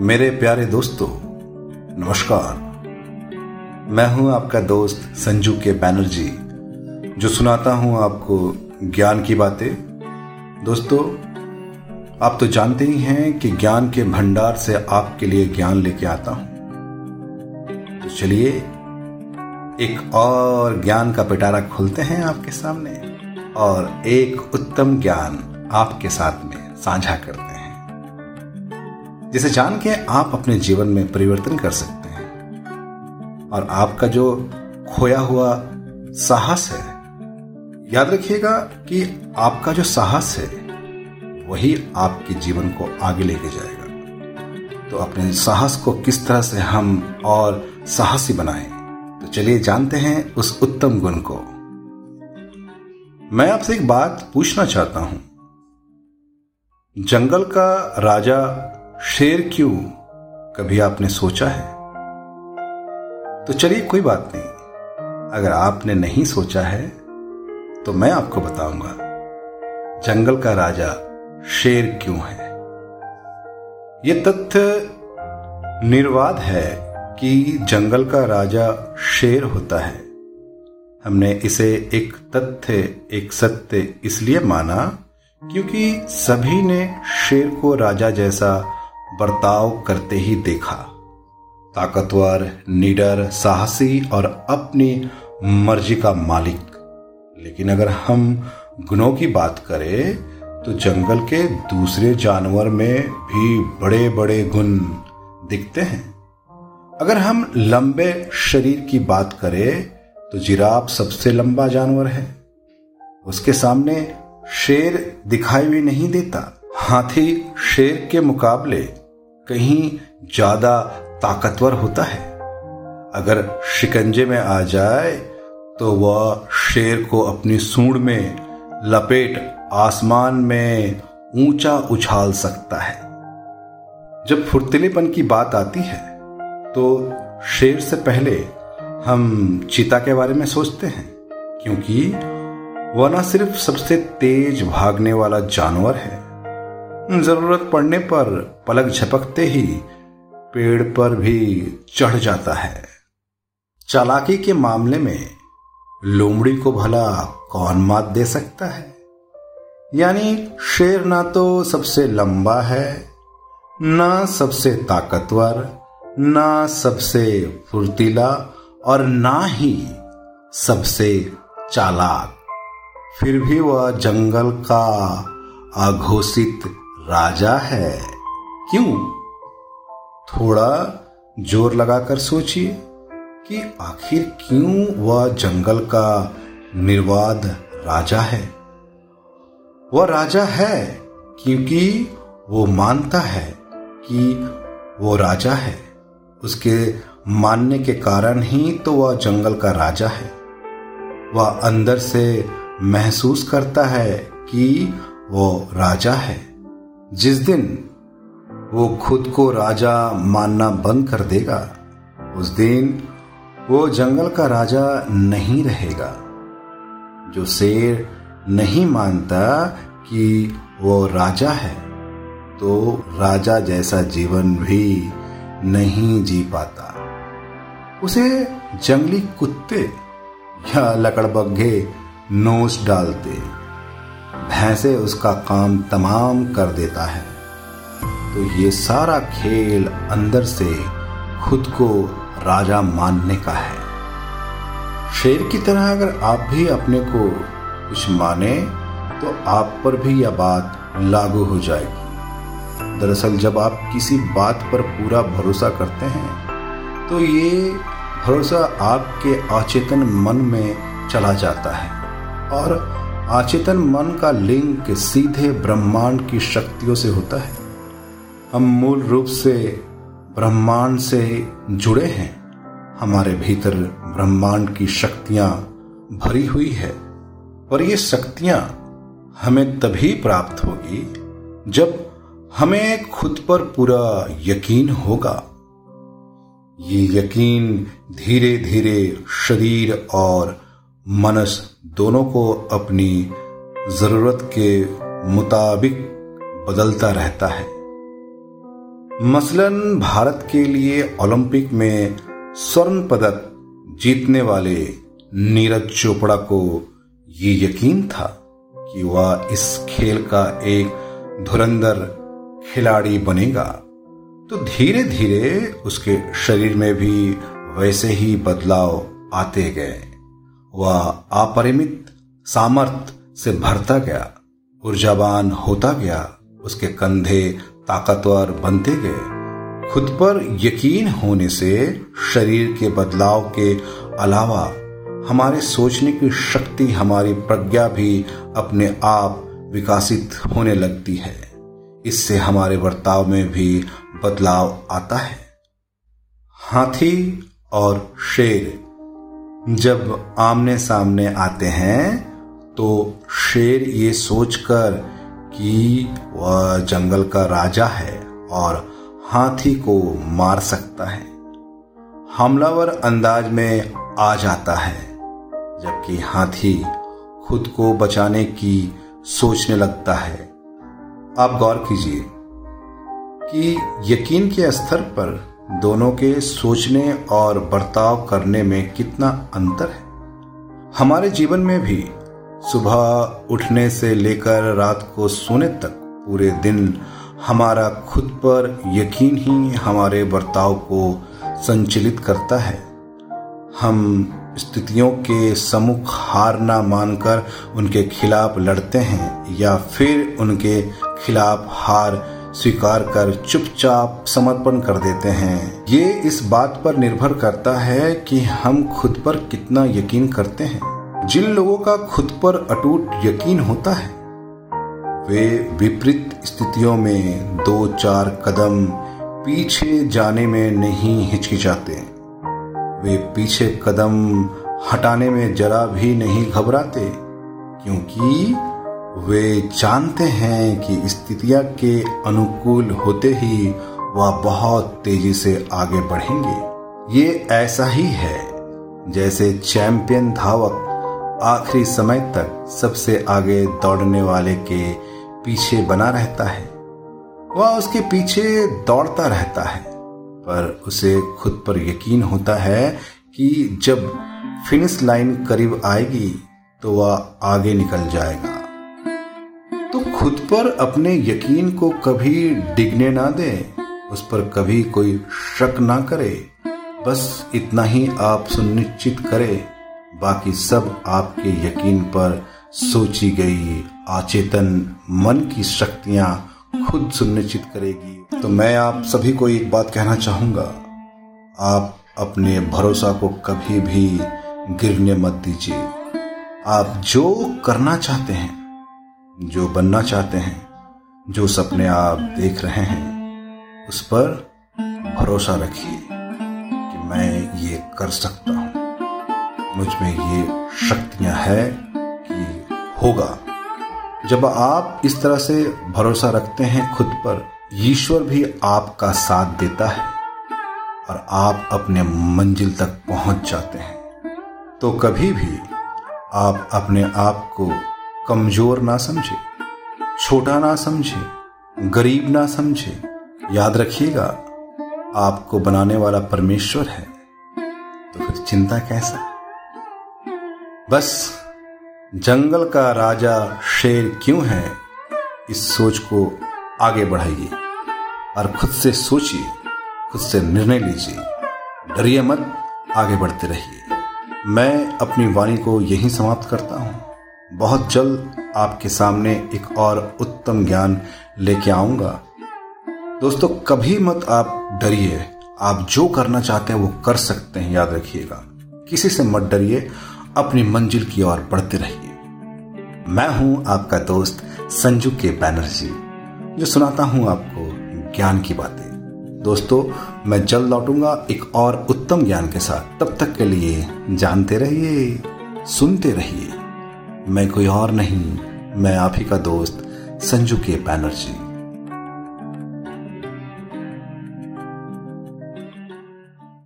मेरे प्यारे दोस्तों, नमस्कार। मैं हूँ आपका दोस्त संजू के बैनर्जी जो सुनाता हूँ आपको ज्ञान की बातें। दोस्तों, आप तो जानते ही हैं कि ज्ञान के भंडार से आपके लिए ज्ञान लेके आता हूँ। तो चलिए, एक और ज्ञान का पिटारा खोलते हैं आपके सामने और एक उत्तम ज्ञान आपके साथ में साझा करते जिसे जान के आप अपने जीवन में परिवर्तन कर सकते हैं। और आपका जो खोया हुआ साहस है, याद रखिएगा कि आपका जो साहस है, वही आपके जीवन को आगे लेके जाएगा। तो अपने साहस को किस तरह से हम और साहसी बनाएँ तो चलिए जानते हैं उस उत्तम गुण को। मैं आपसे एक बात पूछना चाहता हूँ। जंगल का राजा शेर क्यों कभी आपने सोचा है? तो चलिए कोई बात नहीं। अगर आपने नहीं सोचा है तो मैं आपको बताऊँगा, जंगल का राजा शेर क्यों है? यह तथ्य निर्वाद है कि जंगल का राजा शेर होता है। हमने इसे एक तथ्य, एक सत्य इसलिए माना क्योंकि सभी ने शेर को राजा जैसा बर्ताव करते ही देखा। ताकतवर, निडर, साहसी और अपनी मर्ज़ी का मालिक। लेकिन अगर हम गुणों की बात करें तो जंगल के दूसरे जानवर में भी बड़े बड़े गुण दिखते हैं। अगर हम लंबे शरीर की बात करें तो जिराफ सबसे लंबा जानवर है। उसके सामने शेर दिखाई भी नहीं देता। हाथी शेर के मुकाबले कहीं ज़्यादा ताकतवर होता है। अगर शिकंजे में आ जाए तो वह शेर को अपनी सूंड में, लपेट आसमान में ऊँचा उछाल सकता है। जब फुर्तीलेपन की बात आती है तो शेर से पहले हम चीता के बारे में सोचते हैं, क्योंकि वह न सिर्फ़ सबसे तेज भागने वाला जानवर है ज़रूरत पड़ने पर पलक झपकते ही पेड़ पर भी चढ़ जाता है। चालाकी के मामले में लोमड़ी को भला कौन मात दे सकता है? यानी शेर ना तो सबसे लंबा है, ना सबसे ताकतवर, ना सबसे फुर्तीला और ना ही सबसे चालाक। फिर भी वह जंगल का आघोषित राजा है। क्यों? थोड़ा ज़ोर लगाकर सोचिए कि आखिर क्यों वह जंगल का निर्वाद राजा है। वह राजा है क्योंकि वो मानता है कि वो राजा है। उसके मानने के कारण ही तो वह जंगल का राजा है। वह अंदर से महसूस करता है कि वो राजा है। जिस दिन वो खुद को राजा मानना बंद कर देगा, उस दिन वो जंगल का राजा नहीं रहेगा। जो शेर नहीं मानता कि वो राजा है तो राजा जैसा जीवन भी नहीं जी पाता। उसे जंगली कुत्ते या लकड़बग्घे नोच डालते। भैंसे उसका काम तमाम कर देता है। तो ये सारा खेल अंदर से खुद को राजा मानने का है। शेर की तरह अगर आप भी अपने को कुछ माने तो आप पर भी यह बात लागू हो जाएगी। दरअसल जब आप किसी बात पर पूरा भरोसा करते हैं तो ये भरोसा आपके अचेतन मन में चला जाता है। और आचेतन मन का लिंक सीधे ब्रह्मांड की शक्तियों से होता है। हम मूल रूप से ब्रह्मांड से जुड़े हैं। हमारे भीतर ब्रह्मांड की शक्तियाँ भरी हुई है। और ये शक्तियाँ हमें तभी प्राप्त होगी जब हमें खुद पर पूरा यकीन होगा। ये यकीन धीरे धीरे शरीर और मनस दोनों को अपनी ज़रूरत के मुताबिक बदलता रहता है। मसलन भारत के लिए ओलंपिक में स्वर्ण पदक जीतने वाले नीरज चोपड़ा को ये यकीन था कि वह इस खेल का एक धुरंधर खिलाड़ी बनेगा। तो धीरे धीरे उसके शरीर में भी वैसे ही बदलाव आते गए। वह अपरिमित सामर्थ से भरता गया, ऊर्जावान होता गया, उसके कंधे ताकतवर बनते गए। खुद पर यकीन होने से शरीर के बदलाव के अलावा हमारे सोचने की शक्ति, हमारी प्रज्ञा भी अपने आप विकसित होने लगती है। इससे हमारे बर्ताव में भी बदलाव आता है। हाथी और शेर जब आमने सामने आते हैं तो शेर ये सोचकर कि वह जंगल का राजा है और हाथी को मार सकता है। हमलावर अंदाज में आ जाता है, जबकि हाथी खुद को बचाने की सोचने लगता है। आप गौर कीजिए कि यकीन के स्तर पर दोनों के सोचने और बर्ताव करने में कितना अंतर है? हमारे जीवन में भी सुबह उठने से लेकर रात को सोने तक पूरे दिन हमारा खुद पर यकीन ही हमारे बर्ताव को संचलित करता है। हम स्थितियों के सम्मुख हार ना मानकर उनके खिलाफ लड़ते हैं या फिर उनके खिलाफ हार स्वीकार कर, चुपचाप समर्पण कर देते हैं। ये इस बात पर निर्भर करता है कि हम खुद पर कितना यकीन करते हैं। जिन लोगों का खुद पर अटूट यकीन होता है, वे विपरीत स्थितियों में दो चार कदम पीछे जाने में नहीं हिचकिचाते। वे पीछे कदम हटाने में जरा भी नहीं घबराते, क्योंकि वे जानते हैं कि स्थितियाँ के अनुकूल होते ही वह बहुत तेज़ी से आगे बढ़ेंगे। ये ऐसा ही है, जैसे चैंपियन धावक आखिरी समय तक सबसे आगे दौड़ने वाले के पीछे बना रहता है। वह उसके पीछे दौड़ता रहता है, पर उसे खुद पर यकीन होता है कि जब फिनिश लाइन करीब आएगी तो वह आगे निकल जाएगा। तो खुद पर अपने यकीन को कभी डिगने ना दे, उस पर कभी कोई शक ना करे। बस इतना ही आप सुनिश्चित करें, बाकी सब आपके यकीन पर सोची गई अचेतन मन की शक्तियाँ खुद सुनिश्चित करेगी। तो मैं आप सभी को एक बात कहना चाहूँगा। आप अपने भरोसा को कभी भी गिरने मत दीजिए। आप जो करना चाहते हैं जो बनना चाहते हैं, जो सपने आप देख रहे हैं, उस पर भरोसा रखिए कि मैं ये कर सकता हूँ। मुझमें ये शक्तियाँ हैं कि होगा। जब आप इस तरह से भरोसा रखते हैं, खुद पर ईश्वर भी आपका साथ देता है और आप अपने मंजिल तक पहुँच जाते हैं तो कभी भी आप अपने आप को कमज़ोर ना समझे, छोटा ना समझे, गरीब ना समझे। याद रखिएगा, आपको बनाने वाला परमेश्वर है। तो फिर चिंता कैसा? बस, जंगल का राजा शेर क्यों है, इस सोच को आगे बढ़ाइए। और खुद से सोचिए, खुद से निर्णय लीजिए। डरिए मत, आगे बढ़ते रहिए। मैं अपनी वाणी को यहीं समाप्त करता हूँ। बहुत जल्द आपके सामने एक और उत्तम ज्ञान लेके आऊँगा। दोस्तों, कभी मत आप डरिए। आप जो करना चाहते हैं वो कर सकते हैं, याद रखिएगा। किसी से मत डरिए, अपनी मंजिल की ओर बढ़ते रहिए। मैं हूँ आपका दोस्त संजू के बैनर्जी जो सुनाता हूँ आपको ज्ञान की बातें। दोस्तों, मैं जल्द लौटूँगा एक और उत्तम ज्ञान के साथ। तब तक के लिए जानते रहिए, सुनते रहिए। मैं कोई और नहीं मैं आप ही का दोस्त संजू के बैनर्जी।